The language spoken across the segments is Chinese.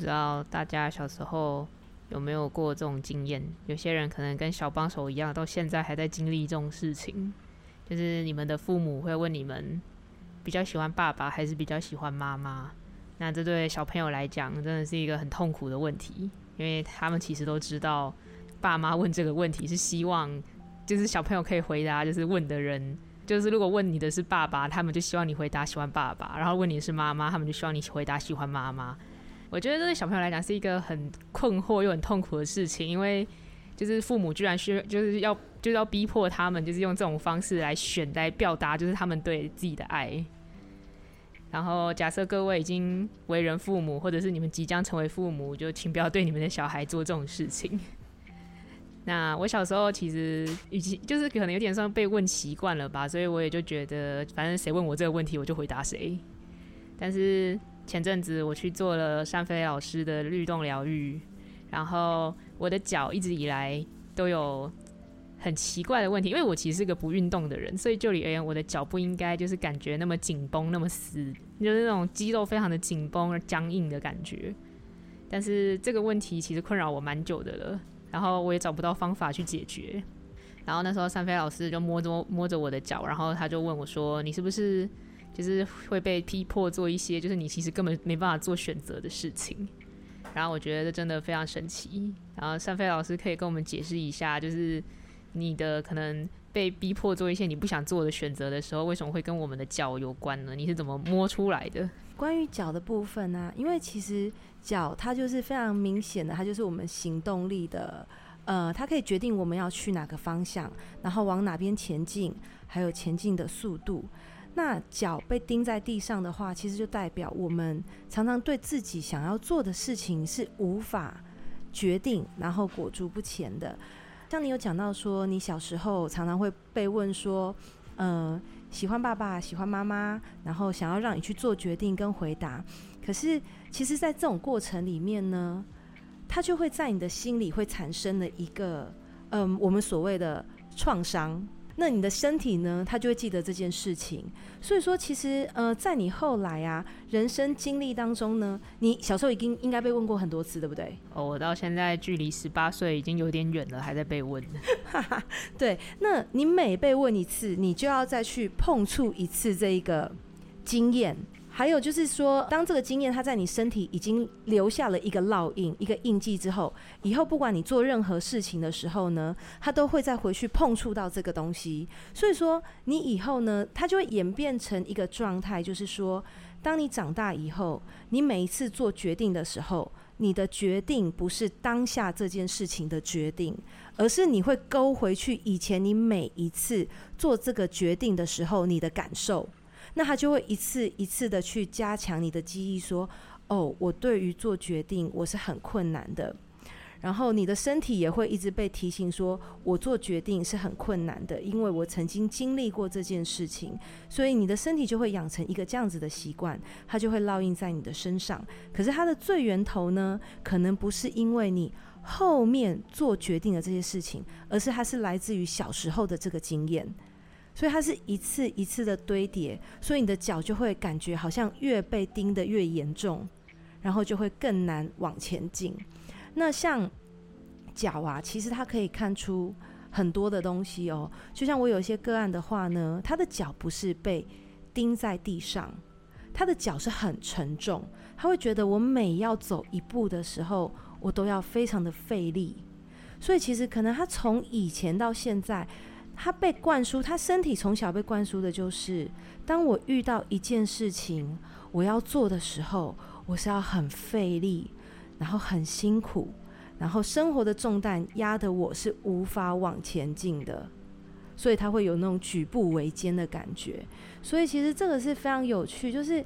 不知道大家小时候有没有过这种经验？有些人可能跟小帮手一样，到现在还在经历这种事情。就是你们的父母会问你们，比较喜欢爸爸还是比较喜欢妈妈？那这对小朋友来讲，真的是一个很痛苦的问题，因为他们其实都知道，爸妈问这个问题是希望，就是小朋友可以回答，就是问的人，就是如果问你的是爸爸，他们就希望你回答喜欢爸爸；然后问你是妈妈，他们就希望你回答喜欢妈妈。我觉得这对小朋友来讲是一个很困惑又很痛苦的事情，因为就是父母居然需就是要就是要逼迫他们，就是用这种方式来选来表达，就是他们对自己的爱。然后假设各位已经为人父母，或者是你们即将成为父母，就请不要对你们的小孩做这种事情。那我小时候其实已经就是可能有点算被问习惯了吧，所以我也就觉得反正谁问我这个问题，我就回答谁。但是。前阵子我去做了单飞老师的律动疗愈，然后我的脚一直以来都有很奇怪的问题，因为我其实是个不运动的人，所以就理而言，我的脚不应该就是感觉那么紧绷、那么死，就是那种肌肉非常的紧绷而僵硬的感觉。但是这个问题其实困扰我蛮久的了，然后我也找不到方法去解决。然后那时候单飞老师就摸着摸着我的脚，然后他就问我说：“你是不是？”就是会被逼迫做一些，就是你其实根本没办法做选择的事情。然后我觉得这真的非常神奇。然后单飞老师可以跟我们解释一下，就是你的可能被逼迫做一些你不想做的选择的时候，为什么会跟我们的脚有关呢？你是怎么摸出来的？关于脚的部分呢、因为其实脚它就是非常明显的，它就是我们行动力的，呃，它可以决定我们要去哪个方向，然后往哪边前进，还有前进的速度。那脚被钉在地上的话，其实就代表我们常常对自己想要做的事情是无法决定，然后裹足不前的。像你有讲到说，你小时候常常会被问说，呃，喜欢爸爸，喜欢妈妈，然后想要让你去做决定跟回答。可是，其实，在这种过程里面呢，它就会在你的心里会产生了一个，嗯、我们所谓的创伤。那你的身体呢？他就会记得这件事情。所以说，其实呃，在你后来啊，人生经历当中呢，你小时候已经应该被问过很多次，对不对？哦，我到现在距离十八岁已经有点远了，还在被问。对，那你每被问一次，你就要再去碰触一次这一个经验。还有就是说，当这个经验它在你身体已经留下了一个烙印、一个印记之后，以后不管你做任何事情的时候呢，它都会再回去碰触到这个东西。所以说，你以后呢，它就会演变成一个状态，就是说，当你长大以后，你每一次做决定的时候，你的决定不是当下这件事情的决定，而是你会勾回去以前你每一次做这个决定的时候，你的感受。那他就会一次一次的去加强你的记忆，说：“哦，我对于做决定我是很困难的。”然后你的身体也会一直被提醒说：“我做决定是很困难的，因为我曾经经历过这件事情。”所以你的身体就会养成一个这样子的习惯，它就会烙印在你的身上。可是它的最源头呢，可能不是因为你后面做决定的这些事情，而是它是来自于小时候的这个经验。所以它是一次一次的堆叠，所以你的脚就会感觉好像越被钉得越严重，然后就会更难往前进。那像脚啊，其实它可以看出很多的东西哦。就像我有一些个案的话呢，他的脚不是被钉在地上，他的脚是很沉重，他会觉得我每要走一步的时候，我都要非常的费力。所以其实可能他从以前到现在。他被灌输，他身体从小被灌输的就是，当我遇到一件事情我要做的时候，我是要很费力，然后很辛苦，然后生活的重担压得我是无法往前进的，所以他会有那种举步维艰的感觉。所以其实这个是非常有趣，就是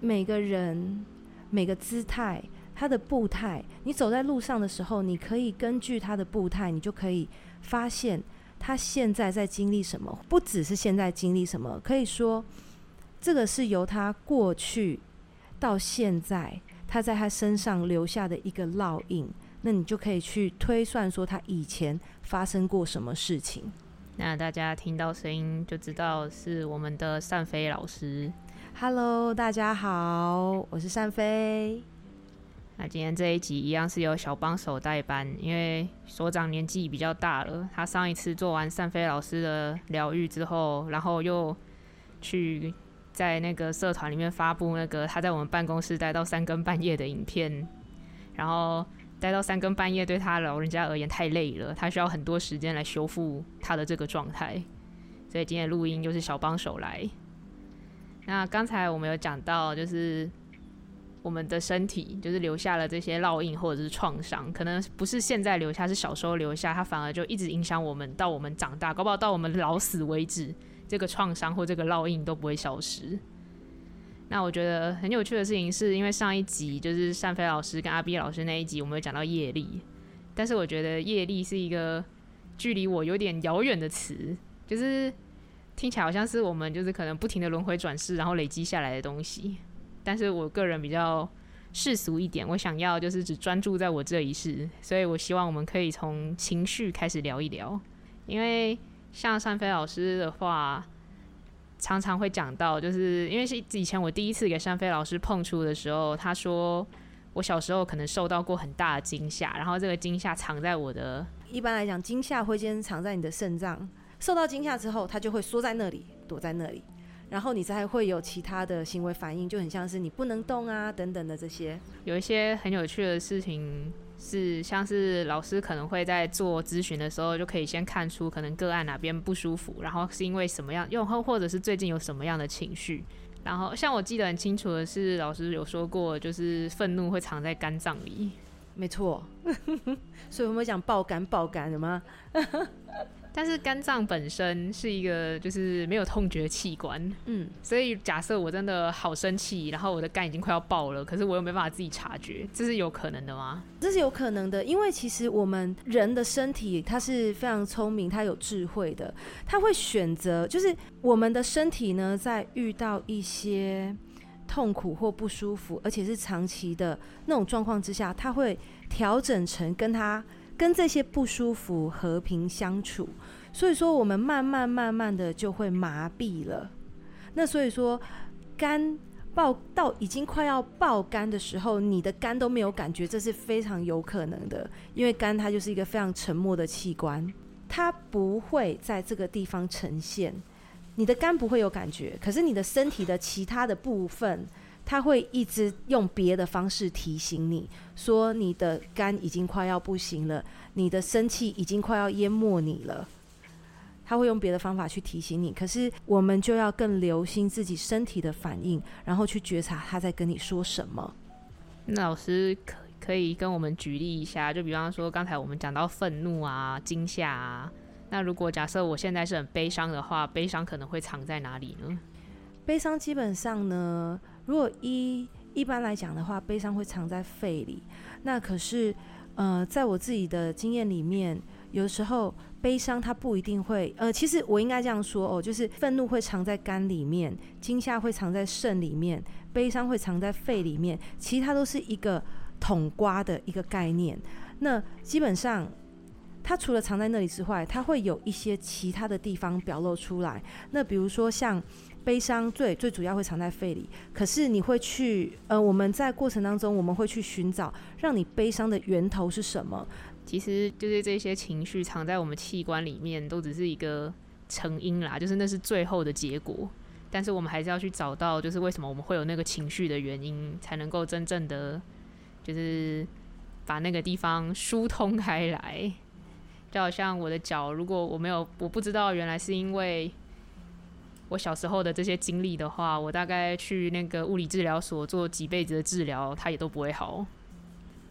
每个人每个姿态，他的步态，你走在路上的时候，你可以根据他的步态，你就可以发现他现在在经历什么。不只是现在经历什么，可以说这个是由他过去到现在，他在他身上留下的一个烙印。那你就可以去推算说他以前发生过什么事情。那大家听到声音就知道是我们的单飞老师。Hello，大家好，我是单飞。那今天这一集一样是由小帮手代班，因为所长年纪比较大了，他上一次做完善飞老师的疗愈之后，然后又去在那个社团里面发布那个他在我们办公室待到三更半夜的影片，然后。待到三更半夜对他老人家而言太累了，他需要很多时间来修复他的这个状态，所以今天录音就是小帮手来。那刚才我们有讲到，就是我们的身体就是留下了这些烙印或者是创伤，可能不是现在留下，是小时候留下，它反而就一直影响我们到我们长大，搞不好到我们老死为止，这个创伤或这个烙印都不会消失。那我觉得很有趣的事情是，因为上一集就是善飞老师跟阿 B 老师那一集，我们有讲到业力，但是我觉得业力是一个距离我有点遥远的词，就是听起来好像是我们就是可能不停的轮回转世，然后累积下来的东西。但是我个人比较世俗一点，我想要就是只专注在我这一世，所以我希望我们可以从情绪开始聊一聊，因为像善飞老师的话。常常会讲到，就是因为是以前我第一次给善飞老师碰触的时候，他说我小时候可能受到过很大的惊吓，然后这个惊吓藏在我的。一般来讲，惊吓会先藏在你的肾脏，受到惊吓之后，它就会缩在那里，躲在那里，然后你才会有其他的行为反应，就很像是你不能动啊等等的这些。有一些很有趣的事情。是像是老师可能会在做咨询的时候，就可以先看出可能个案哪边不舒服，然后是因为什么样，又或或者是最近有什么样的情绪。然后像我记得很清楚的是，老师有说过，就是愤怒会藏在肝脏里。没错，所以我们讲爆肝爆肝的吗？但是肝脏本身是一个就是没有痛觉器官，嗯，所以假设我真的好生气，然后我的肝已经快要爆了，可是我又没办法自己察觉，这是有可能的吗？这是有可能的，因为其实我们人的身体它是非常聪明，它有智慧的，它会选择，就是我们的身体呢，在遇到一些痛苦或不舒服，而且是长期的那种状况之下，它会调整成跟它。跟这些不舒服和平相处，所以说我们慢慢慢慢的就会麻痹了。那所以说，肝爆到已经快要爆肝的时候，你的肝都没有感觉，这是非常有可能的。因为肝它就是一个非常沉默的器官，它不会在这个地方呈现。你的肝不会有感觉，可是你的身体的其他的部分。它会一直用别的方式提醒你，说你的肝已经快要不行了，你的生气已经快要淹没你了。他会用别的方法去提醒你，可是我们就要更留心自己身体的反应，然后去觉察他在跟你说什么。那老师可可以跟我们举例一下，就比方说刚才我们讲到愤怒啊、惊吓啊，那如果假设我现在是很悲伤的话，悲伤可能会藏在哪里呢？悲伤基本上呢，如果一一般来讲的话，悲伤会藏在肺里。那可是，呃，在我自己的经验里面，有时候悲伤它不一定会，呃，其实我应该这样说哦，就是愤怒会藏在肝里面，惊吓会藏在肾里面，悲伤会藏在肺里面，其实它都是一个统瓜的一个概念。那基本上，它除了藏在那里之外，它会有一些其他的地方表露出来。那比如说像。悲伤最最主要会藏在肺里，可是你会去呃，我们在过程当中我们会去寻找让你悲伤的源头是什么？其实就是这些情绪藏在我们器官里面，都只是一个成因啦，就是那是最后的结果。但是我们还是要去找到，就是为什么我们会有那个情绪的原因，才能够真正的就是把那个地方疏通开来。就好像我的脚，如果我没有我不知道原来是因为。我小时候的这些经历的话，我大概去那个物理治疗所做几辈子的治疗，它也都不会好。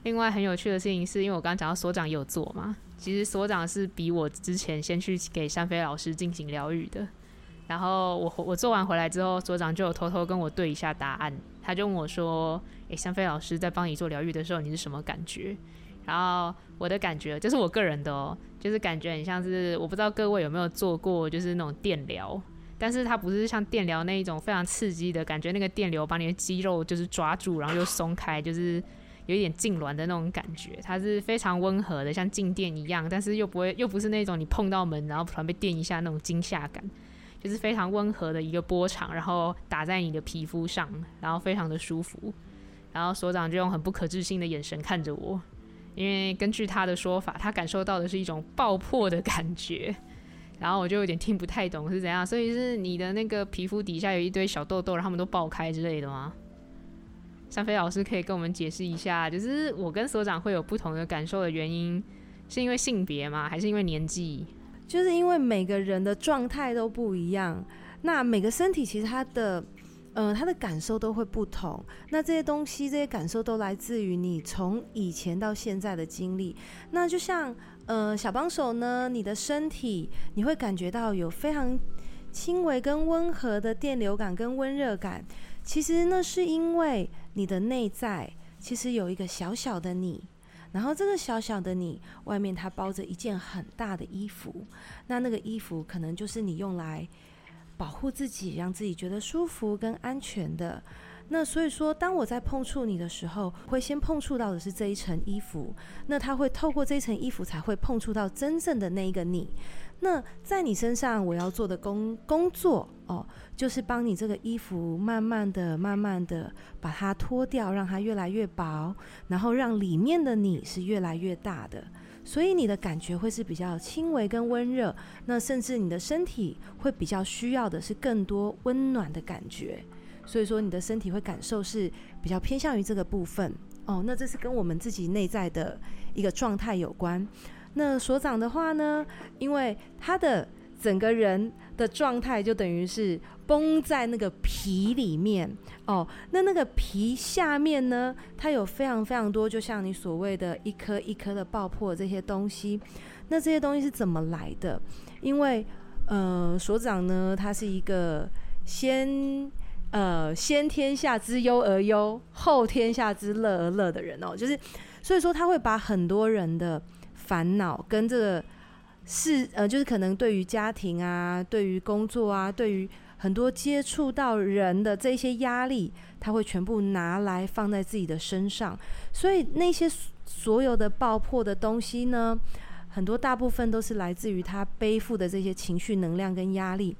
另外很有趣的事情是，因为我刚刚讲到所长也有做嘛，其实所长是比我之前先去给善飞老师进行疗愈的。然后我我做完回来之后，所长就有偷偷跟我对一下答案。他就问我说：“诶，香妃老师在帮你做疗愈的时候，你是什么感觉？”然后我的感觉，这是我个人的哦，就是感觉很像是我不知道各位有没有做过，就是那种电疗，但是它不是像电疗那一种非常刺激的感觉，那个电流把你的肌肉就是抓住，然后又松开，就是有一点痉挛的那种感觉。它是非常温和的，像静电一样，但是又不会，又不是那种你碰到门然后突然被电一下那种惊吓感。就是非常温和的一个波长，然后打在你的皮肤上，然后非常的舒服。然后所长就用很不可置信的眼神看着我，因为根据他的说法，他感受到的是一种爆破的感觉。然后我就有点听不太懂是怎样，所以是你的那个皮肤底下有一堆小痘痘，然后他们都爆开之类的吗？香妃老师可以跟我们解释一下，就是我跟所长会有不同的感受的原因，是因为性别吗？还是因为年纪？就是因为每个人的状态都不一样，那每个身体其实它的，呃，它的感受都会不同。那这些东西，这些感受都来自于你从以前到现在的经历。那就像，呃，小帮手呢，你的身体你会感觉到有非常轻微跟温和的电流感跟温热感，其实那是因为你的内在其实有一个小小的你。然后这个小小的你，外面它包着一件很大的衣服，那那个衣服可能就是你用来保护自己，让自己觉得舒服跟安全的。那所以说，当我在碰触你的时候，会先碰触到的是这一层衣服，那它会透过这一层衣服才会碰触到真正的那一个你。那在你身上，我要做的工工作哦，就是帮你这个衣服慢慢的、慢慢的把它脱掉，让它越来越薄，然后让里面的你是越来越大的。所以你的感觉会是比较轻微跟温热，那甚至你的身体会比较需要的是更多温暖的感觉。所以说你的身体会感受是比较偏向于这个部分哦。那这是跟我们自己内在的一个状态有关。那所长的话呢，因为他的整个人的状态就等于是绷在那个皮里面哦。那那个皮下面呢，它有非常非常多，就像你所谓的一颗一颗的爆破这些东西。那这些东西是怎么来的？因为呃，所长呢，他是一个先呃先天下之忧而忧，后天下之乐而乐的人哦。就是所以说，他会把很多人的。烦恼跟这个是呃，就是可能对于家庭啊，对于工作啊，对于很多接触到人的这些压力，他会全部拿来放在自己的身上。所以那些所有的爆破的东西呢，很多大部分都是来自于他背负的这些情绪能量跟压力。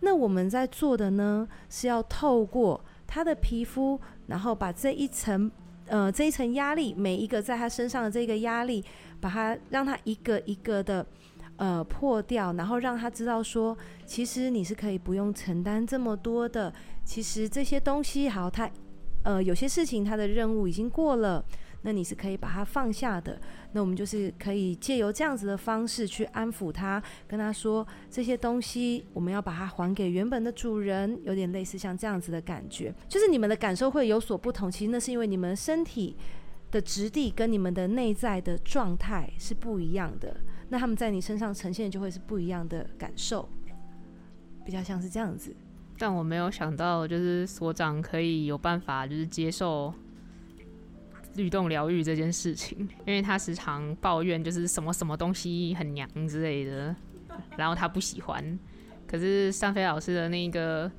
那我们在做的呢，是要透过他的皮肤，然后把这一层呃这一层压力，每一个在他身上的这个压力。把他让他一个一个的呃破掉，然后让他知道说，其实你是可以不用承担这么多的。其实这些东西好，他呃有些事情他的任务已经过了，那你是可以把它放下的。那我们就是可以借由这样子的方式去安抚他，跟他说这些东西我们要把它还给原本的主人，有点类似像这样子的感觉，就是你们的感受会有所不同。其实那是因为你们身体。的质地跟你们的内在的状态是不一样的，那他们在你身上呈现就会是不一样的感受，比较像是这样子。但我没有想到，就是所长可以有办法，就是接受律动疗愈这件事情，因为他时常抱怨就是什么什么东西很娘之类的，然后他不喜欢。可是尚飞老师的那个。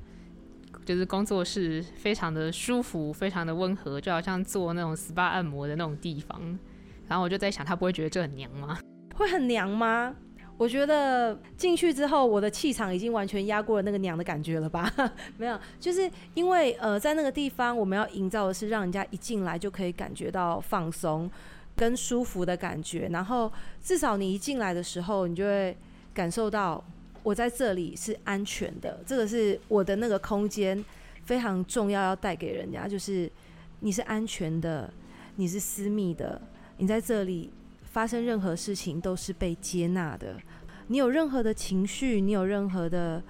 就是工作室非常的舒服，非常的温和，就好像做那种 SPA 按摩的那种地方。然后我就在想，他不会觉得这很娘吗？会很娘吗？我觉得进去之后，我的气场已经完全压过了那个娘的感觉了吧？没有，就是因为呃，在那个地方，我们要营造的是让人家一进来就可以感觉到放松跟舒服的感觉。然后至少你一进来的时候，你就会感受到。我在这里是安全的，这个是我的那个空间非常重要，要带给人家，就是你是安全的，你是私密的，你在这里发生任何事情都是被接纳的。你有任何的情绪，你有任何的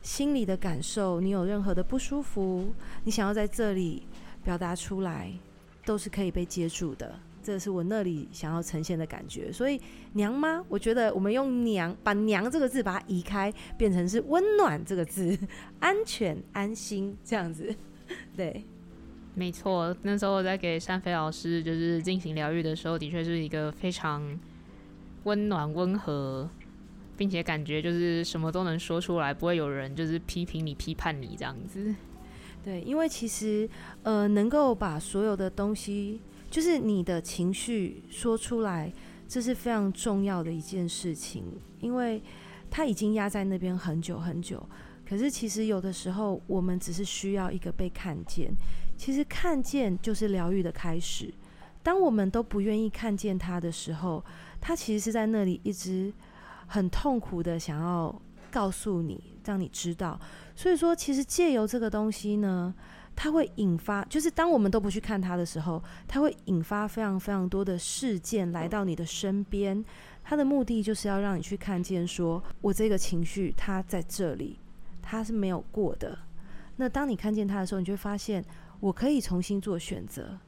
心理的感受，你有任何的不舒服，你想要在这里表达出来，都是可以被接住的。这是我那里想要呈现的感觉。所以娘妈，我觉得我们用娘把娘这个字把它移开，变成是温暖这个字，安全安心这样子。对，没错。那时候我在给珊菲老师就是进行疗愈的时候，的确是一个非常温暖温和。并且感觉就是什么都能说出来，不会有人就是批评你、批判你这样子。对，因为其实呃，能够把所有的东西，就是你的情绪说出来，这是非常重要的一件事情，因为它已经压在那边很久很久。可是其实有的时候，我们只是需要一个被看见。其实看见就是疗愈的开始。当我们都不愿意看见它的时候，它其实是在那里一直。很痛苦的想要告诉你，让你知道。所以说，其实借由这个东西呢，它会引发，就是当我们都不去看它的时候，它会引发非常非常多的事件来到你的身边。它的目的就是要让你去看见，说我这个情绪它在这里，它是没有过的。那当你看见它的时候，你就会发现，我可以重新做选择。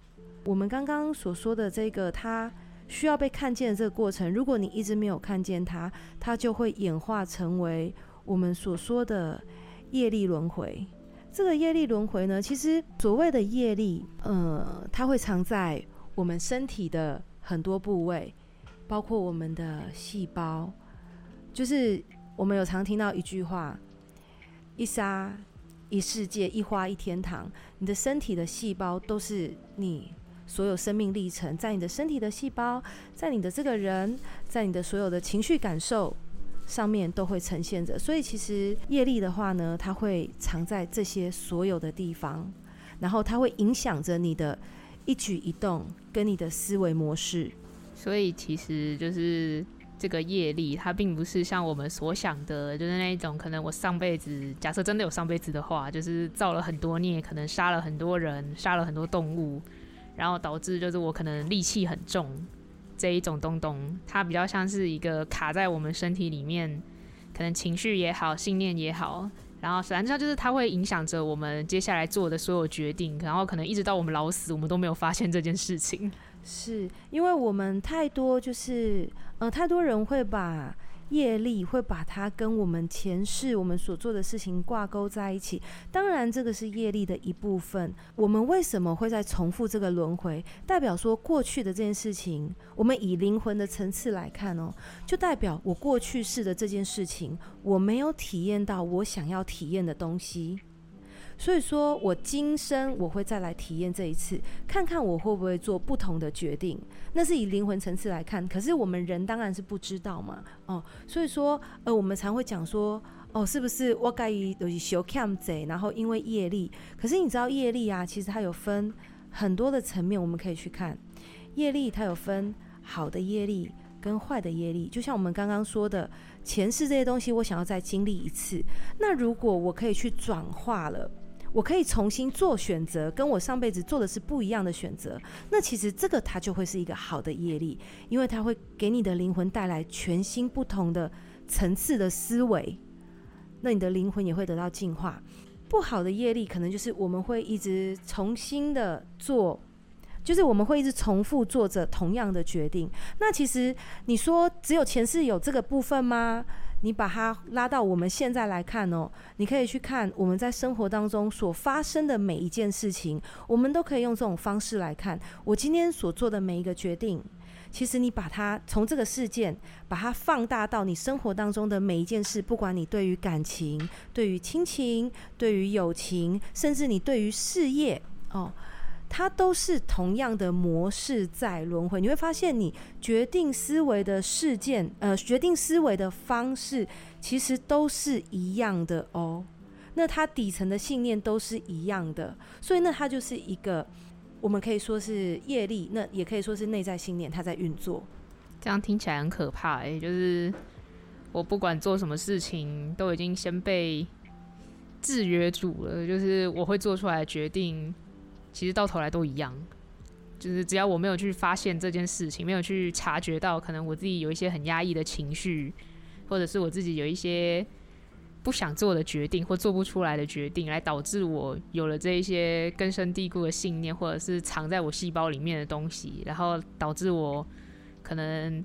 我们刚刚所说的这个，它。需要被看见的这个过程，如果你一直没有看见它，它就会演化成为我们所说的业力轮回。这个业力轮回呢，其实所谓的业力，呃，它会藏在我们身体的很多部位，包括我们的细胞。就是我们有常听到一句话：“一沙一世界，一花一天堂。”你的身体的细胞都是你。所有生命历程，在你的身体的细胞，在你的这个人，在你的所有的情绪感受上面都会呈现着。所以，其实业力的话呢，它会藏在这些所有的地方，然后它会影响着你的一举一动跟你的思维模式。所以，其实就是这个业力，它并不是像我们所想的，就是那一种可能我上辈子，假设真的有上辈子的话，就是造了很多孽，可能杀了很多人，杀了很多动物。然后导致就是我可能戾气很重，这一种东东，它比较像是一个卡在我们身体里面，可能情绪也好，信念也好，然后反正就是它会影响着我们接下来做的所有决定，然后可能一直到我们老死，我们都没有发现这件事情。是因为我们太多，就是呃，太多人会把。业力会把它跟我们前世我们所做的事情挂钩在一起，当然这个是业力的一部分。我们为什么会再重复这个轮回？代表说过去的这件事情，我们以灵魂的层次来看哦，就代表我过去世的这件事情，我没有体验到我想要体验的东西。所以说，我今生我会再来体验这一次，看看我会不会做不同的决定。那是以灵魂层次来看，可是我们人当然是不知道嘛。哦，所以说，呃，我们常会讲说，哦，是不是我该有修 cam 贼，然后因为业力。可是你知道业力啊，其实它有分很多的层面，我们可以去看业力，它有分好的业力跟坏的业力。就像我们刚刚说的，前世这些东西，我想要再经历一次。那如果我可以去转化了。我可以重新做选择，跟我上辈子做的是不一样的选择。那其实这个它就会是一个好的业力，因为它会给你的灵魂带来全新不同的层次的思维。那你的灵魂也会得到净化。不好的业力可能就是我们会一直重新的做，就是我们会一直重复做着同样的决定。那其实你说只有前世有这个部分吗？你把它拉到我们现在来看哦，你可以去看我们在生活当中所发生的每一件事情，我们都可以用这种方式来看。我今天所做的每一个决定，其实你把它从这个事件把它放大到你生活当中的每一件事，不管你对于感情、对于亲情、对于友情，甚至你对于事业哦。它都是同样的模式在轮回，你会发现你决定思维的事件，呃，决定思维的方式其实都是一样的哦。那它底层的信念都是一样的，所以那它就是一个我们可以说是业力，那也可以说是内在信念，它在运作。这样听起来很可怕欸，就是我不管做什么事情，都已经先被制约住了，就是我会做出来的决定。其实到头来都一样，就是只要我没有去发现这件事情，没有去察觉到可能我自己有一些很压抑的情绪，或者是我自己有一些不想做的决定或做不出来的决定，来导致我有了这一些根深蒂固的信念，或者是藏在我细胞里面的东西，然后导致我可能。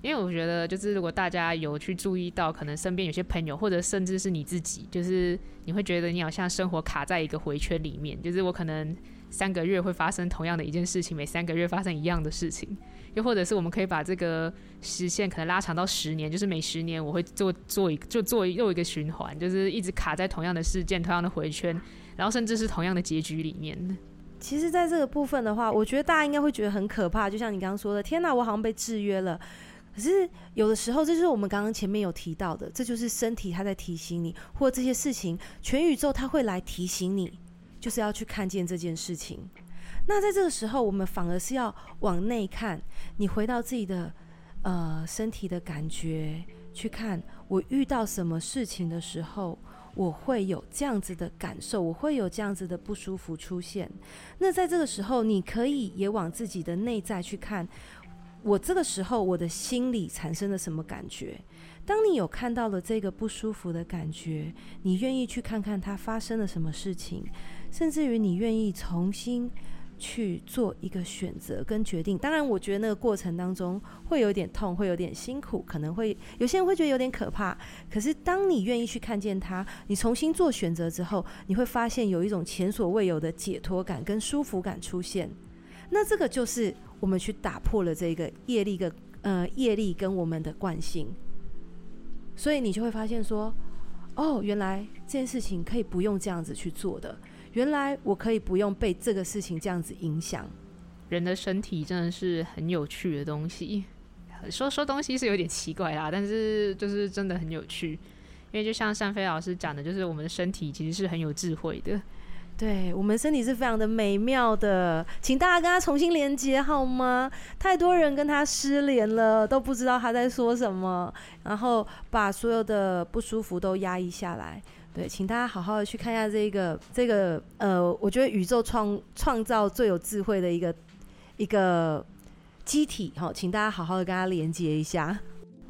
因为我觉得，就是如果大家有去注意到，可能身边有些朋友，或者甚至是你自己，就是你会觉得你好像生活卡在一个回圈里面。就是我可能三个月会发生同样的一件事情，每三个月发生一样的事情，又或者是我们可以把这个时限可能拉长到十年，就是每十年我会做做一就做又一个循环，就是一直卡在同样的事件、同样的回圈，然后甚至是同样的结局里面。其实，在这个部分的话，我觉得大家应该会觉得很可怕，就像你刚刚说的，天哪，我好像被制约了。可是有的时候，这就是我们刚刚前面有提到的，这就是身体它在提醒你，或这些事情，全宇宙它会来提醒你，就是要去看见这件事情。那在这个时候，我们反而是要往内看，你回到自己的呃身体的感觉，去看我遇到什么事情的时候，我会有这样子的感受，我会有这样子的不舒服出现。那在这个时候，你可以也往自己的内在去看。我这个时候，我的心里产生了什么感觉？当你有看到了这个不舒服的感觉，你愿意去看看它发生了什么事情，甚至于你愿意重新去做一个选择跟决定。当然，我觉得那个过程当中会有点痛，会有点辛苦，可能会有些人会觉得有点可怕。可是，当你愿意去看见它，你重新做选择之后，你会发现有一种前所未有的解脱感跟舒服感出现。那这个就是。我们去打破了这个业力跟呃业力跟我们的惯性，所以你就会发现说，哦，原来这件事情可以不用这样子去做的，原来我可以不用被这个事情这样子影响。人的身体真的是很有趣的东西，说说东西是有点奇怪啦，但是就是真的很有趣，因为就像单飞老师讲的，就是我们的身体其实是很有智慧的。对，我们身体是非常的美妙的，请大家跟他重新连接好吗？太多人跟他失联了，都不知道他在说什么，然后把所有的不舒服都压抑下来。对，请大家好好的去看一下这个这个呃，我觉得宇宙创创造最有智慧的一个一个机体，好，请大家好好的跟他连接一下。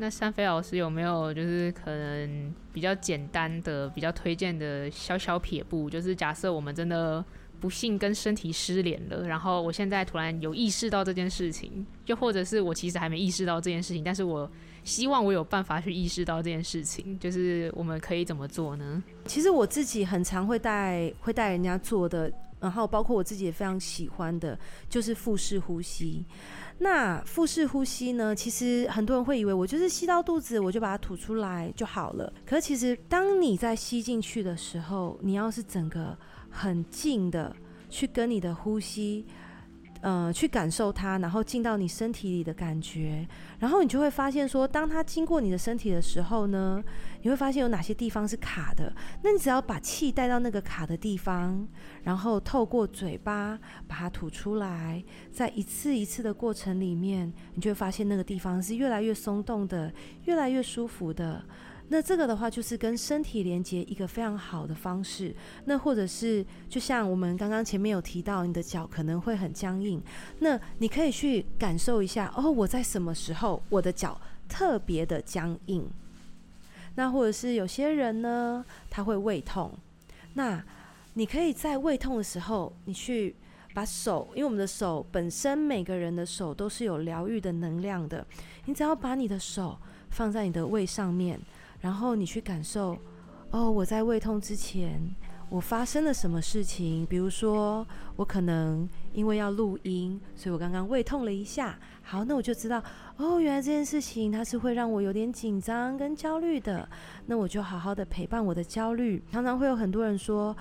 那山飞老师有没有就是可能比较简单的、比较推荐的小小撇步？就是假设我们真的不幸跟身体失联了，然后我现在突然有意识到这件事情，就或者是我其实还没意识到这件事情，但是我希望我有办法去意识到这件事情，就是我们可以怎么做呢？其实我自己很常会带会带人家做的，然后包括我自己也非常喜欢的，就是腹式呼吸。那腹式呼吸呢？其实很多人会以为我就是吸到肚子，我就把它吐出来就好了。可其实，当你在吸进去的时候，你要是整个很静的去跟你的呼吸。呃，去感受它，然后进到你身体里的感觉，然后你就会发现说，当它经过你的身体的时候呢，你会发现有哪些地方是卡的。那你只要把气带到那个卡的地方，然后透过嘴巴把它吐出来，在一次一次的过程里面，你就会发现那个地方是越来越松动的，越来越舒服的。那这个的话，就是跟身体连接一个非常好的方式。那或者是，就像我们刚刚前面有提到，你的脚可能会很僵硬，那你可以去感受一下，哦，我在什么时候我的脚特别的僵硬？那或者是有些人呢，他会胃痛，那你可以在胃痛的时候，你去把手，因为我们的手本身每个人的手都是有疗愈的能量的，你只要把你的手放在你的胃上面。然后你去感受，哦，我在胃痛之前，我发生了什么事情？比如说，我可能因为要录音，所以我刚刚胃痛了一下。好，那我就知道，哦，原来这件事情它是会让我有点紧张跟焦虑的。那我就好好的陪伴我的焦虑。常常会有很多人说，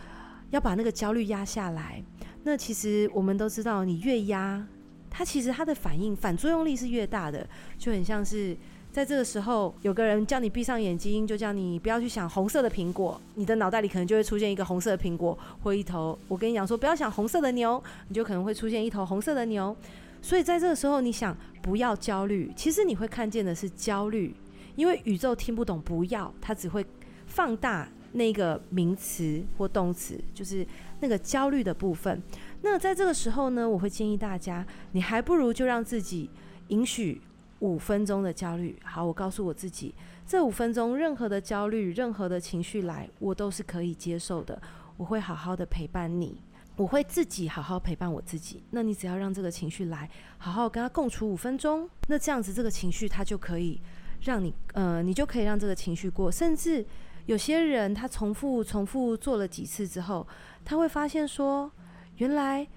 要把那个焦虑压下来。那其实我们都知道，你越压，它其实它的反应反作用力是越大的，就很像是。在这个时候，有个人叫你闭上眼睛，就叫你不要去想红色的苹果，你的脑袋里可能就会出现一个红色的苹果，或一头。我跟你讲说，不要想红色的牛，你就可能会出现一头红色的牛。所以在这个时候，你想不要焦虑，其实你会看见的是焦虑，因为宇宙听不懂不要，它只会放大那个名词或动词，就是那个焦虑的部分。那在这个时候呢，我会建议大家，你还不如就让自己允许。五分钟的焦虑，好，我告诉我自己，这五分钟任何的焦虑、任何的情绪来，我都是可以接受的。我会好好的陪伴你，我会自己好好陪伴我自己。那你只要让这个情绪来，好好跟他共处五分钟，那这样子这个情绪他就可以让你，呃，你就可以让这个情绪过。甚至有些人他重复重复做了几次之后，他会发现说，原来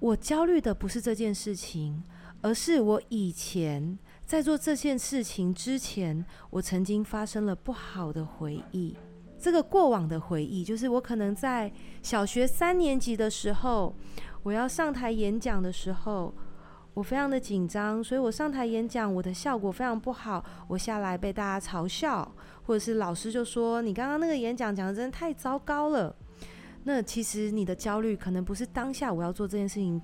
我焦虑的不是这件事情，而是我以前。在做这件事情之前，我曾经发生了不好的回忆。这个过往的回忆，就是我可能在小学三年级的时候，我要上台演讲的时候，我非常的紧张，所以我上台演讲，我的效果非常不好。我下来被大家嘲笑，或者是老师就说：“你刚刚那个演讲讲的真的太糟糕了。”那其实你的焦虑可能不是当下我要做这件事情。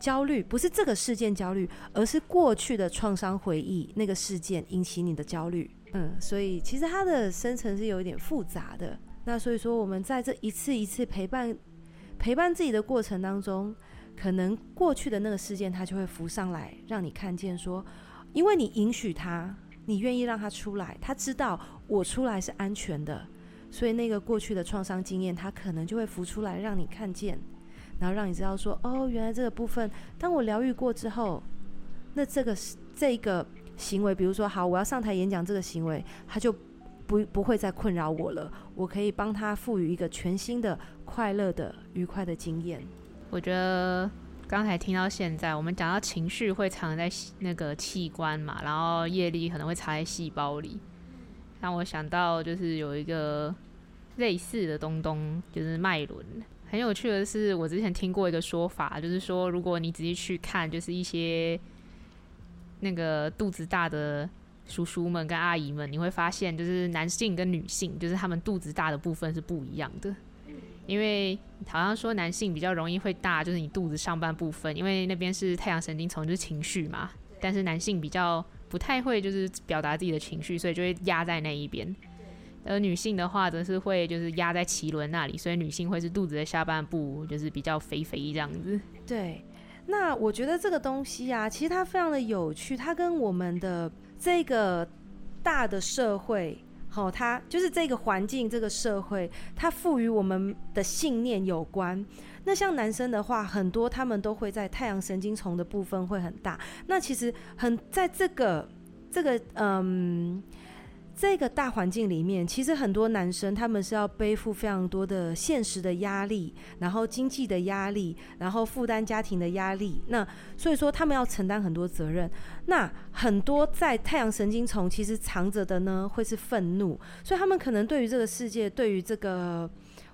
焦虑不是这个事件焦虑，而是过去的创伤回忆那个事件引起你的焦虑。嗯，所以其实它的深层是有一点复杂的。那所以说，我们在这一次一次陪伴陪伴自己的过程当中，可能过去的那个事件它就会浮上来，让你看见说，因为你允许他，你愿意让他出来，他知道我出来是安全的，所以那个过去的创伤经验，它可能就会浮出来，让你看见。然后让你知道说，哦，原来这个部分，当我疗愈过之后，那这个这个行为，比如说，好，我要上台演讲这个行为，它就不不会再困扰我了。我可以帮他赋予一个全新的、快乐的、愉快的经验。我觉得刚才听到现在，我们讲到情绪会藏在那个器官嘛，然后业力可能会藏在细胞里，让我想到就是有一个类似的东东，就是脉轮。很有趣的是，我之前听过一个说法，就是说，如果你仔细去看，就是一些那个肚子大的叔叔们跟阿姨们，你会发现，就是男性跟女性，就是他们肚子大的部分是不一样的。因为好像说男性比较容易会大，就是你肚子上半部分，因为那边是太阳神经丛，就是情绪嘛。但是男性比较不太会，就是表达自己的情绪，所以就会压在那一边。而女性的话，则是会就是压在脐轮那里，所以女性会是肚子的下半部就是比较肥肥这样子。对，那我觉得这个东西啊，其实它非常的有趣，它跟我们的这个大的社会，好、它就是这个环境，这个社会，它赋予我们的信念有关。那像男生的话，很多他们都会在太阳神经丛的部分会很大。那其实很在这个这个嗯。这个大环境里面，其实很多男生他们是要背负非常多的现实的压力，然后经济的压力，然后负担家庭的压力。那所以说他们要承担很多责任。那很多在太阳神经丛其实藏着的呢，会是愤怒。所以他们可能对于这个世界，对于这个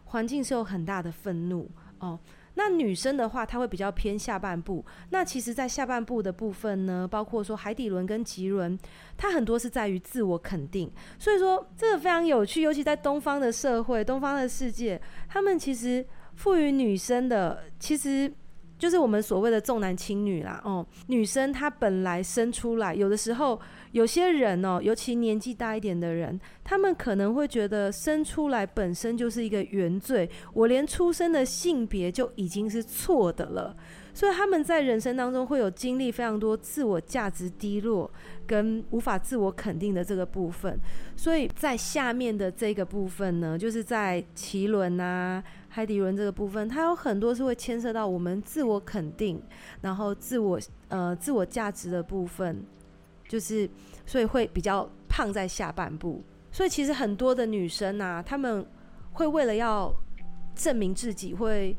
环境是有很大的愤怒哦。那女生的话，她会比较偏下半部。那其实，在下半部的部分呢，包括说海底轮跟脐轮，它很多是在于自我肯定。所以说，这个非常有趣，尤其在东方的社会、东方的世界，他们其实赋予女生的，其实。就是我们所谓的重男轻女啦，哦，女生她本来生出来，有的时候有些人哦，尤其年纪大一点的人，他们可能会觉得生出来本身就是一个原罪，我连出生的性别就已经是错的了，所以他们在人生当中会有经历非常多自我价值低落跟无法自我肯定的这个部分，所以在下面的这个部分呢，就是在脐轮啊。海底轮这个部分，它有很多是会牵涉到我们自我肯定，然后自我呃自我价值的部分，就是所以会比较胖在下半部。所以其实很多的女生啊，她们会为了要证明自己会，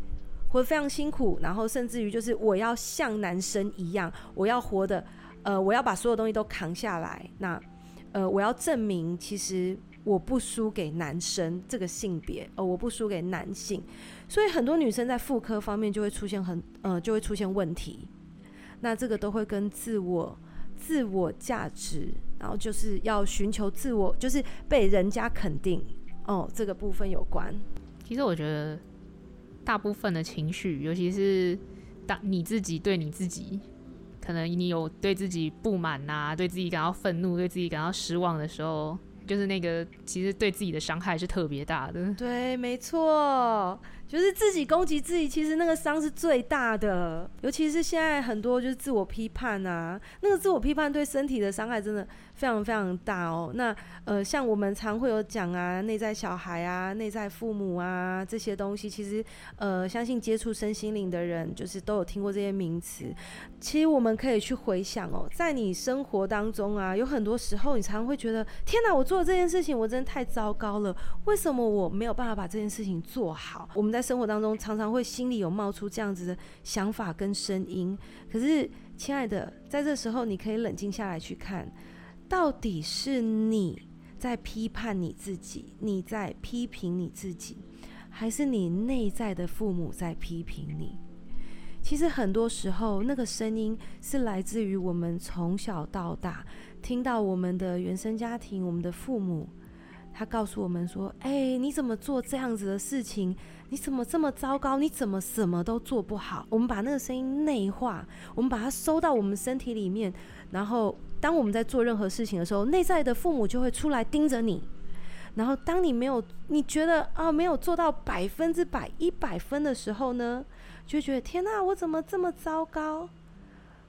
会会非常辛苦，然后甚至于就是我要像男生一样，我要活的呃，我要把所有东西都扛下来。那呃，我要证明其实。我不输给男生这个性别，呃，我不输给男性，所以很多女生在妇科方面就会出现很，呃，就会出现问题。那这个都会跟自我、自我价值，然后就是要寻求自我，就是被人家肯定，哦，这个部分有关。其实我觉得，大部分的情绪，尤其是当你自己对你自己，可能你有对自己不满呐、啊，对自己感到愤怒，对自己感到失望的时候。就是那个，其实对自己的伤害是特别大的。对，没错，就是自己攻击自己，其实那个伤是最大的。尤其是现在很多就是自我批判啊，那个自我批判对身体的伤害真的非常非常大哦。那呃，像我们常会有讲啊，内在小孩啊，内在父母啊这些东西，其实呃，相信接触身心灵的人就是都有听过这些名词。其实我们可以去回想哦，在你生活当中啊，有很多时候你常常会觉得，天哪，我做了这件事情我真的太糟糕了，为什么我没有办法把这件事情做好？我们在在生活当中常常会心里有冒出这样子的想法跟声音。可是，亲爱的，在这时候你可以冷静下来去看，到底是你。在批判你自己，你在批评你自己，还是你内在的父母在批评你？其实很多时候，那个声音是来自于我们从小到大听到我们的原生家庭，我们的父母，他告诉我们说：“哎，你怎么做这样子的事情？你怎么这么糟糕？你怎么什么都做不好？”我们把那个声音内化，我们把它收到我们身体里面，然后。当我们在做任何事情的时候，内在的父母就会出来盯着你。然后，当你没有你觉得啊没有做到百分之百一百分的时候呢，就觉得天哪，我怎么这么糟糕？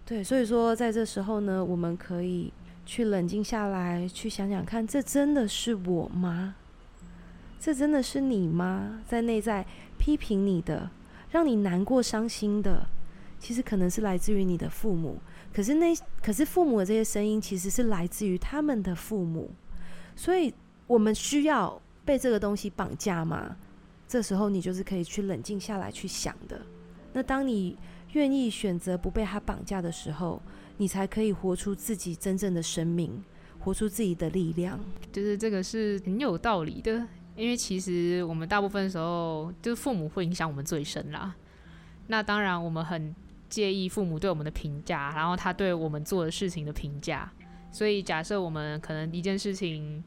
对，所以说在这时候呢，我们可以去冷静下来，去想想看，这真的是我吗？这真的是你吗？在内在批评你的，让你难过伤心的，其实可能是来自于你的父母。可是那可是父母的这些声音，其实是来自于他们的父母，所以我们需要被这个东西绑架吗？这时候你就是可以去冷静下来去想的。那当你愿意选择不被他绑架的时候，你才可以活出自己真正的生命，活出自己的力量。就是这个是很有道理的，因为其实我们大部分时候就是父母会影响我们最深啦。那当然我们很。介意父母对我们的评价，然后他对我们做的事情的评价。所以假设我们可能一件事情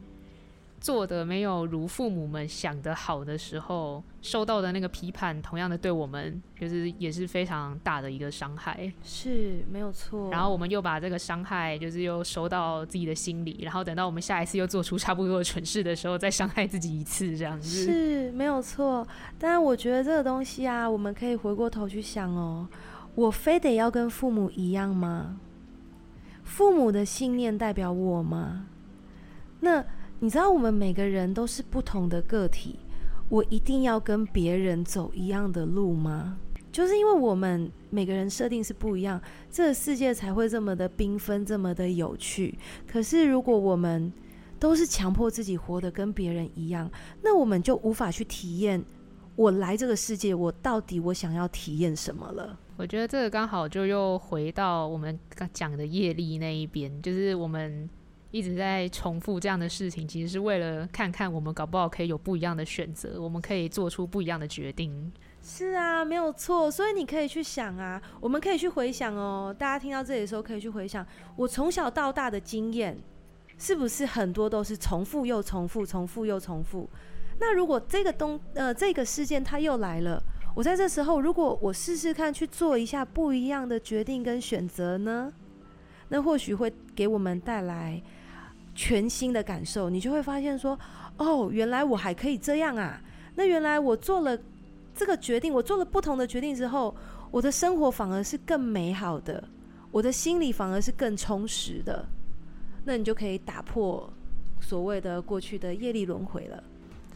做的没有如父母们想的好的时候，受到的那个批判，同样的对我们就是也是非常大的一个伤害。是没有错。然后我们又把这个伤害就是又收到自己的心里，然后等到我们下一次又做出差不多的蠢事的时候，再伤害自己一次，这样子。是没有错。但我觉得这个东西啊，我们可以回过头去想哦。我非得要跟父母一样吗？父母的信念代表我吗？那你知道我们每个人都是不同的个体，我一定要跟别人走一样的路吗？就是因为我们每个人设定是不一样，这个世界才会这么的缤纷，这么的有趣。可是如果我们都是强迫自己活得跟别人一样，那我们就无法去体验我来这个世界，我到底我想要体验什么了。我觉得这个刚好就又回到我们刚讲的业力那一边，就是我们一直在重复这样的事情，其实是为了看看我们搞不好可以有不一样的选择，我们可以做出不一样的决定。是啊，没有错。所以你可以去想啊，我们可以去回想哦。大家听到这里的时候，可以去回想我从小到大的经验，是不是很多都是重复又重复，重复又重复？那如果这个东呃这个事件它又来了？我在这时候，如果我试试看去做一下不一样的决定跟选择呢，那或许会给我们带来全新的感受。你就会发现说，哦，原来我还可以这样啊！那原来我做了这个决定，我做了不同的决定之后，我的生活反而是更美好的，我的心里反而是更充实的。那你就可以打破所谓的过去的业力轮回了。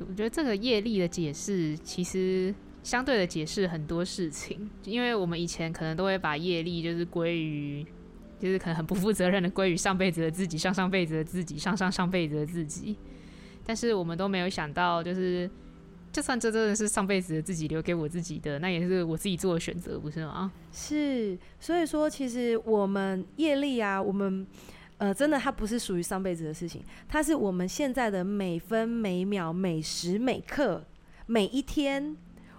我觉得这个业力的解释，其实。相对的解释很多事情，因为我们以前可能都会把业力就是归于，就是可能很不负责任的归于上辈子的自己、上上辈子的自己、上上上辈子的自己，但是我们都没有想到，就是就算这真的是上辈子的自己留给我自己的，那也是我自己做的选择，不是吗？是，所以说其实我们业力啊，我们呃真的它不是属于上辈子的事情，它是我们现在的每分每秒、每时每刻、每一天。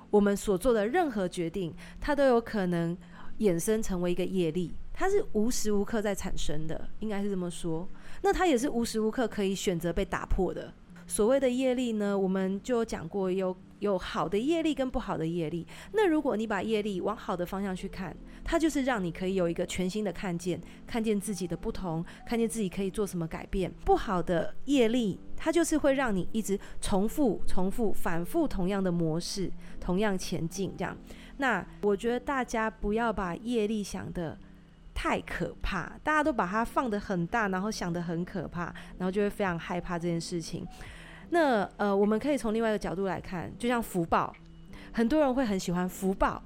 我们所做的任何决定，它都有可能衍生成为一个业力，它是无时无刻在产生的，应该是这么说。那它也是无时无刻可以选择被打破的。所谓的业力呢，我们就讲过有有好的业力跟不好的业力。那如果你把业力往好的方向去看，它就是让你可以有一个全新的看见，看见自己的不同，看见自己可以做什么改变。不好的业力，它就是会让你一直重复、重复、反复同样的模式，同样前进这样。那我觉得大家不要把业力想的太可怕，大家都把它放得很大，然后想得很可怕，然后就会非常害怕这件事情。那呃，我们可以从另外一个角度来看，就像福报，很多人会很喜欢福报。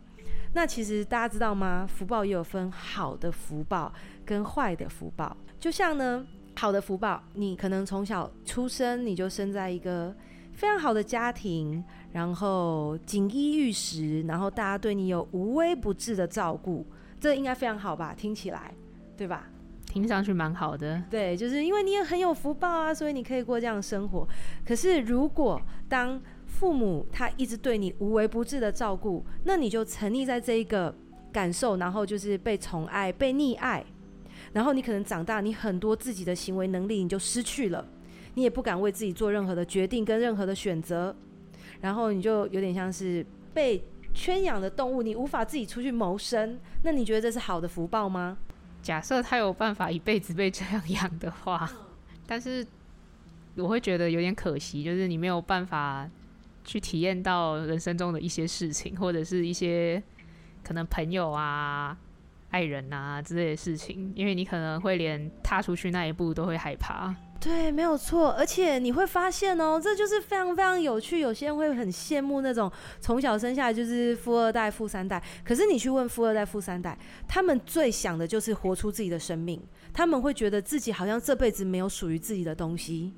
那其实大家知道吗？福报也有分好的福报跟坏的福报。就像呢，好的福报，你可能从小出生你就生在一个非常好的家庭，然后锦衣玉食，然后大家对你有无微不至的照顾。这应该非常好吧？听起来，对吧？听上去蛮好的。对，就是因为你也很有福报啊，所以你可以过这样的生活。可是，如果当父母他一直对你无微不至的照顾，那你就沉溺在这一个感受，然后就是被宠爱、被溺爱，然后你可能长大，你很多自己的行为能力你就失去了，你也不敢为自己做任何的决定跟任何的选择，然后你就有点像是被。圈养的动物，你无法自己出去谋生，那你觉得这是好的福报吗？假设他有办法一辈子被这样养的话，但是我会觉得有点可惜，就是你没有办法去体验到人生中的一些事情，或者是一些可能朋友啊、爱人啊之类的事情，因为你可能会连踏出去那一步都会害怕。对，没有错，而且你会发现哦，这就是非常非常有趣。有些人会很羡慕那种从小生下来就是富二代、富三代，可是你去问富二代、富三代，他们最想的就是活出自己的生命。他们会觉得自己好像这辈子没有属于自己的东西，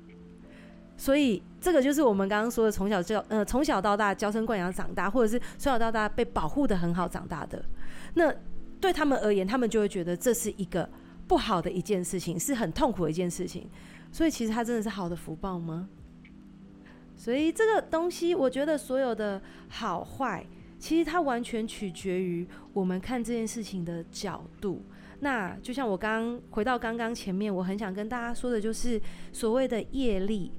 所以这个就是我们刚刚说的，从小教呃从小到大娇生惯养长大，或者是从小到大被保护得很好长大的，那对他们而言，他们就会觉得这是一个不好的一件事情，是很痛苦的一件事情。所以其实它真的是好的福报吗？所以这个东西，我觉得所有的好坏，其实它完全取决于我们看这件事情的角度。那就像我刚回到刚刚前面，我很想跟大家说的，就是所谓的业力，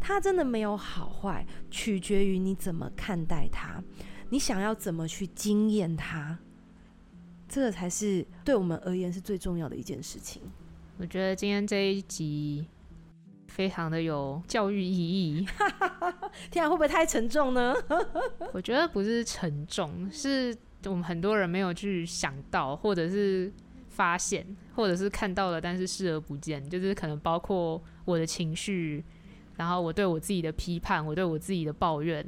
它真的没有好坏，取决于你怎么看待它，你想要怎么去经验它，这个才是对我们而言是最重要的一件事情。我觉得今天这一集。非常的有教育意义，天啊，会不会太沉重呢？我觉得不是沉重，是我们很多人没有去想到，或者是发现，或者是看到了，但是视而不见。就是可能包括我的情绪，然后我对我自己的批判，我对我自己的抱怨，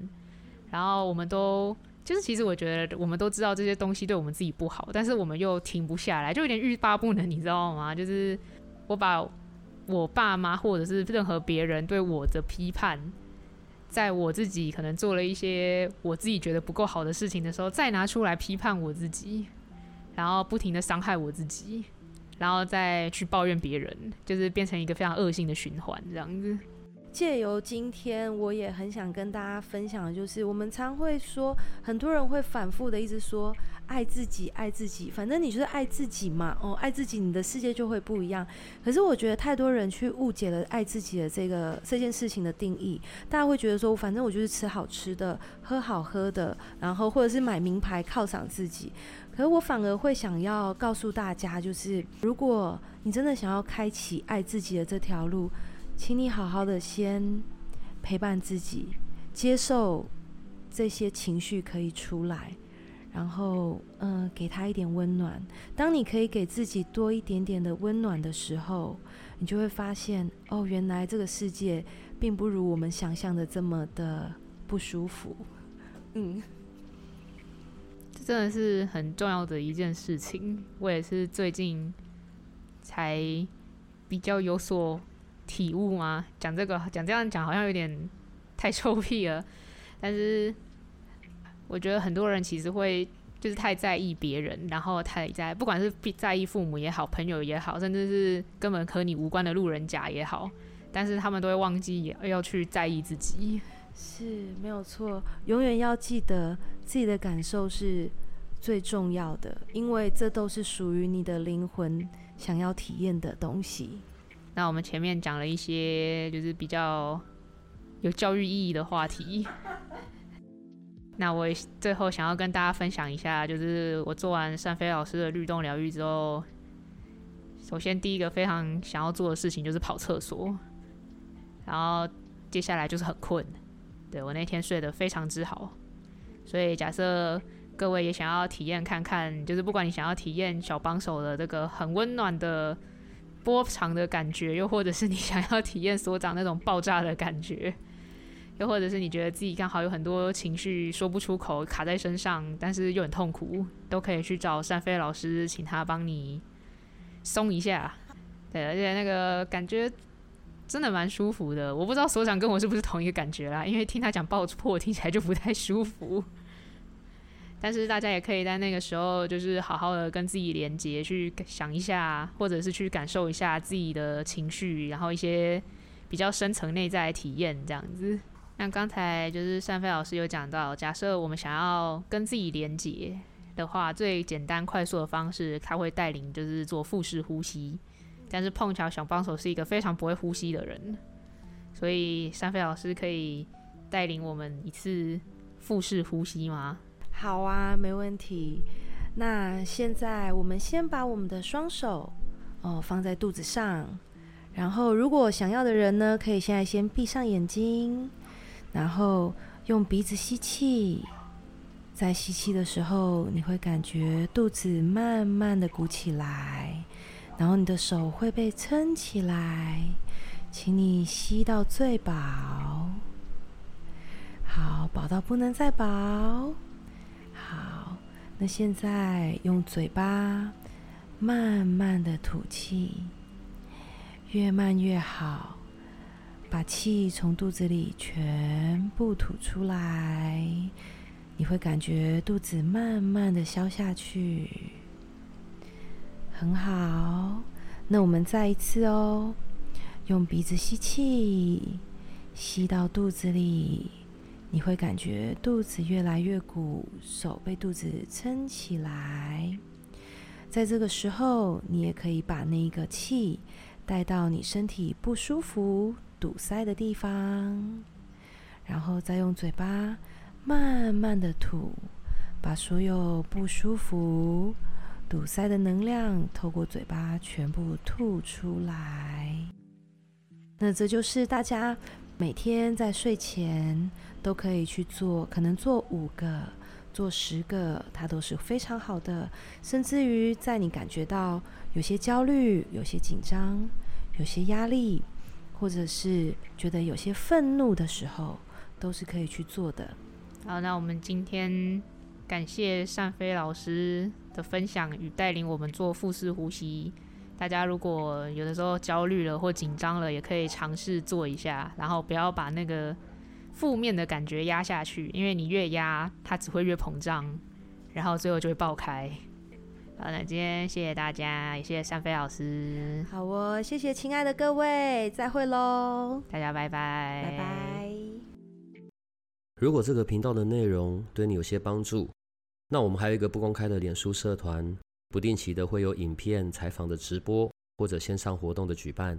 然后我们都就是其实我觉得我们都知道这些东西对我们自己不好，但是我们又停不下来，就有点欲罢不能，你知道吗？就是我把。我爸妈或者是任何别人对我的批判，在我自己可能做了一些我自己觉得不够好的事情的时候，再拿出来批判我自己，然后不停的伤害我自己，然后再去抱怨别人，就是变成一个非常恶性的循环这样子。借由今天，我也很想跟大家分享的就是，我们常会说，很多人会反复的一直说。爱自己，爱自己，反正你就是爱自己嘛。哦，爱自己，你的世界就会不一样。可是我觉得太多人去误解了爱自己的这个这件事情的定义。大家会觉得说，反正我就是吃好吃的，喝好喝的，然后或者是买名牌犒赏自己。可是我反而会想要告诉大家，就是如果你真的想要开启爱自己的这条路，请你好好的先陪伴自己，接受这些情绪可以出来。然后，嗯、给他一点温暖。当你可以给自己多一点点的温暖的时候，你就会发现，哦，原来这个世界并不如我们想象的这么的不舒服。嗯，这真的是很重要的一件事情。我也是最近才比较有所体悟吗。讲这个，讲这样讲好像有点太臭屁了，但是。我觉得很多人其实会就是太在意别人，然后太在不管是在意父母也好，朋友也好，甚至是根本和你无关的路人甲也好，但是他们都会忘记要去在意自己。是没有错，永远要记得自己的感受是最重要的，因为这都是属于你的灵魂想要体验的东西。那我们前面讲了一些就是比较有教育意义的话题。那我最后想要跟大家分享一下，就是我做完善飞老师的律动疗愈之后，首先第一个非常想要做的事情就是跑厕所，然后接下来就是很困。对，我那天睡得非常之好，所以假设各位也想要体验看看，就是不管你想要体验小帮手的这个很温暖的波长的感觉，又或者是你想要体验所长那种爆炸的感觉。又或者是你觉得自己刚好有很多情绪说不出口，卡在身上，但是又很痛苦，都可以去找善飞老师，请他帮你松一下。对，而且那个感觉真的蛮舒服的。我不知道所长跟我是不是同一个感觉啦，因为听他讲爆破听起来就不太舒服。但是大家也可以在那个时候，就是好好的跟自己连接，去想一下，或者是去感受一下自己的情绪，然后一些比较深层内在的体验，这样子。那刚才就是善飞老师有讲到，假设我们想要跟自己连接的话，最简单快速的方式，他会带领就是做腹式呼吸。但是碰巧小帮手是一个非常不会呼吸的人，所以善飞老师可以带领我们一次腹式呼吸吗？好啊，没问题。那现在我们先把我们的双手哦放在肚子上，然后如果想要的人呢，可以现在先闭上眼睛。然后用鼻子吸气，在吸气的时候，你会感觉肚子慢慢的鼓起来，然后你的手会被撑起来，请你吸到最饱，好，饱到不能再饱，好，那现在用嘴巴慢慢的吐气，越慢越好。把气从肚子里全部吐出来，你会感觉肚子慢慢的消下去，很好。那我们再一次哦，用鼻子吸气，吸到肚子里，你会感觉肚子越来越鼓，手被肚子撑起来。在这个时候，你也可以把那个气带到你身体不舒服。堵塞的地方，然后再用嘴巴慢慢的吐，把所有不舒服、堵塞的能量透过嘴巴全部吐出来。那这就是大家每天在睡前都可以去做，可能做五个、做十个，它都是非常好的。甚至于在你感觉到有些焦虑、有些紧张、有些压力。或者是觉得有些愤怒的时候，都是可以去做的。好，那我们今天感谢善飞老师的分享与带领我们做腹式呼吸。大家如果有的时候焦虑了或紧张了，也可以尝试做一下，然后不要把那个负面的感觉压下去，因为你越压，它只会越膨胀，然后最后就会爆开。好，那今天谢谢大家，也谢谢善飞老师。好哦，谢谢亲爱的各位，再会喽，大家拜拜，拜拜。如果这个频道的内容对你有些帮助，那我们还有一个不公开的脸书社团，不定期的会有影片采访的直播或者线上活动的举办，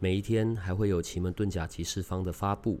每一天还会有奇门遁甲集市方的发布。